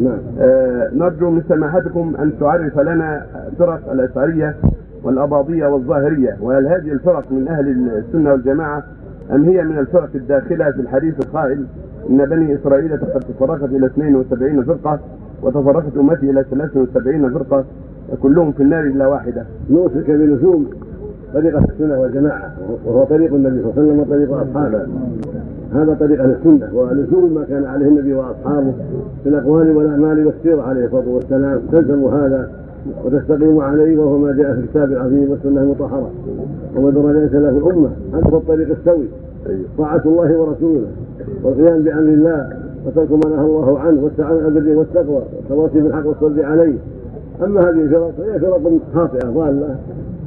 نعم. آه، نرجو من سماحتكم أن تعرف لنا فرق الأشعرية والأباضية والظاهرية وهل هذه الفرق من أهل السنة والجماعة أم هي من الفرق الداخلة في الحديث القائل إن بني إسرائيل قد تفرقت إلى 72 فرقة وتفرقت أمتي إلى 73 فرقة كلهم في النار إلا واحدة. نوصيك بلزوم طريقة السنة والجماعة وهو طريق النبي صلى الله عليه وسلم وطريق أصحابه. هذا طريق أهل السنة ولزوم ما كان عليه النبي وأصحابه في الأقوال والأعمال والسيرة عليه الصلاة والسلام. تلزم هذا وتستقيم عليه وهو ما جاء في الكتاب العظيم والسنة المطهرة. وما ليس له الأمة هذا هو الطريق السوي. طاعة الله ورسوله والقيام بأمر الله وترك ما نهى الله عنه والسعي على البر والتقوى والتواصي بالحق والصبر عليه. أما هذه الفرق فهي فرق خاطئة ضالة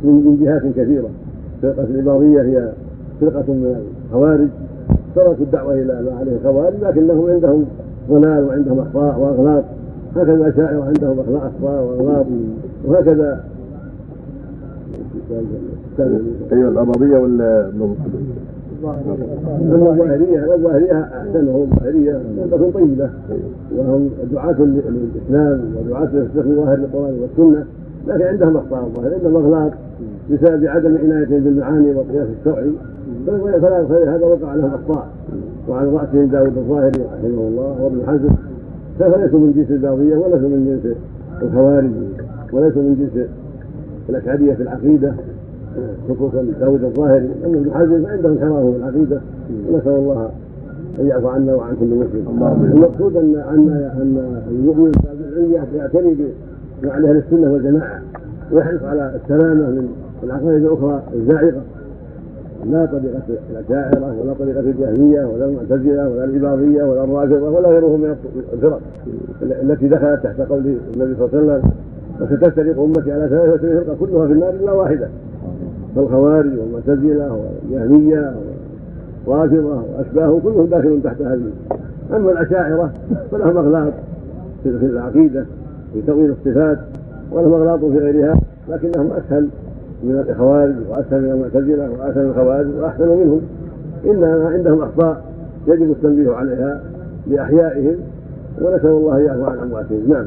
من جهات كثيرة. فرقة الإباضية هي فرقة من الخوارج. تركوا الدعوة إلى ما عليه الخوارج لكنهم عندهم ضلال وعندهم أخطاء وأغلاط. هكذا الأشاعرة عندهم أخطاء وأغلاط. وهكذا. أيوة الأباضية وال أما الظاهرية الظاهرية أحسنهم الظاهرية فرقة طيبة. وهم دعاة للإسلام ودعاة للفقه ظاهر القرآن والسنة. لكن عندهم أخطاء الظاهر عندهم أغلاط. بسبب عدم عنايتهم بالمعاني والقياس الشرعي فلا خير هذا وقع لهم أخطاء. وعن رأسهم داود الظاهري رحمه الله وابن حزم. فليسوا من جنس الباغية وليسوا من جنس الخوارج وليسوا من جنس الأشعرية في العقيدة خصوصا داود الظاهري. أما ابن حزم فعندهم انحراف في العقيدة. نسأل الله أن يعفو عنا وعن كل مسلم. المقصود أن أن أن المؤمن يعتني مع أهل السنة والجماعة ويحرص على السلامة من العقائد الأخرى الزائغة. لا طريقة الأشاعرة ولا طريقة الجهمية ولا المعتزلة ولا الإباضية ولا الرافضة ولا غيرهم من الفرق التي دخلت تحت قول النبي صلى الله عليه وسلم وستفترق أمتي على 33 فرقة كلها في النار إلا واحدة. فالخوارج والمعتزلة والجهمية والرافضة وأشباههم كلهم داخل تحت هذه. أما الأشاعرة فلهم أغلاط في العقيدة في تأويل الصفات ولهم أغلاط في غيرها لكنهم أسهل من الخوارج واسهل من المعتزلة واسهل الخوارج وأحسن منهم. انما عندهم أخطاء يجب التنبيه عليها لأحيائهم ونسأل الله ان يعفو عن أمواتهم. نعم.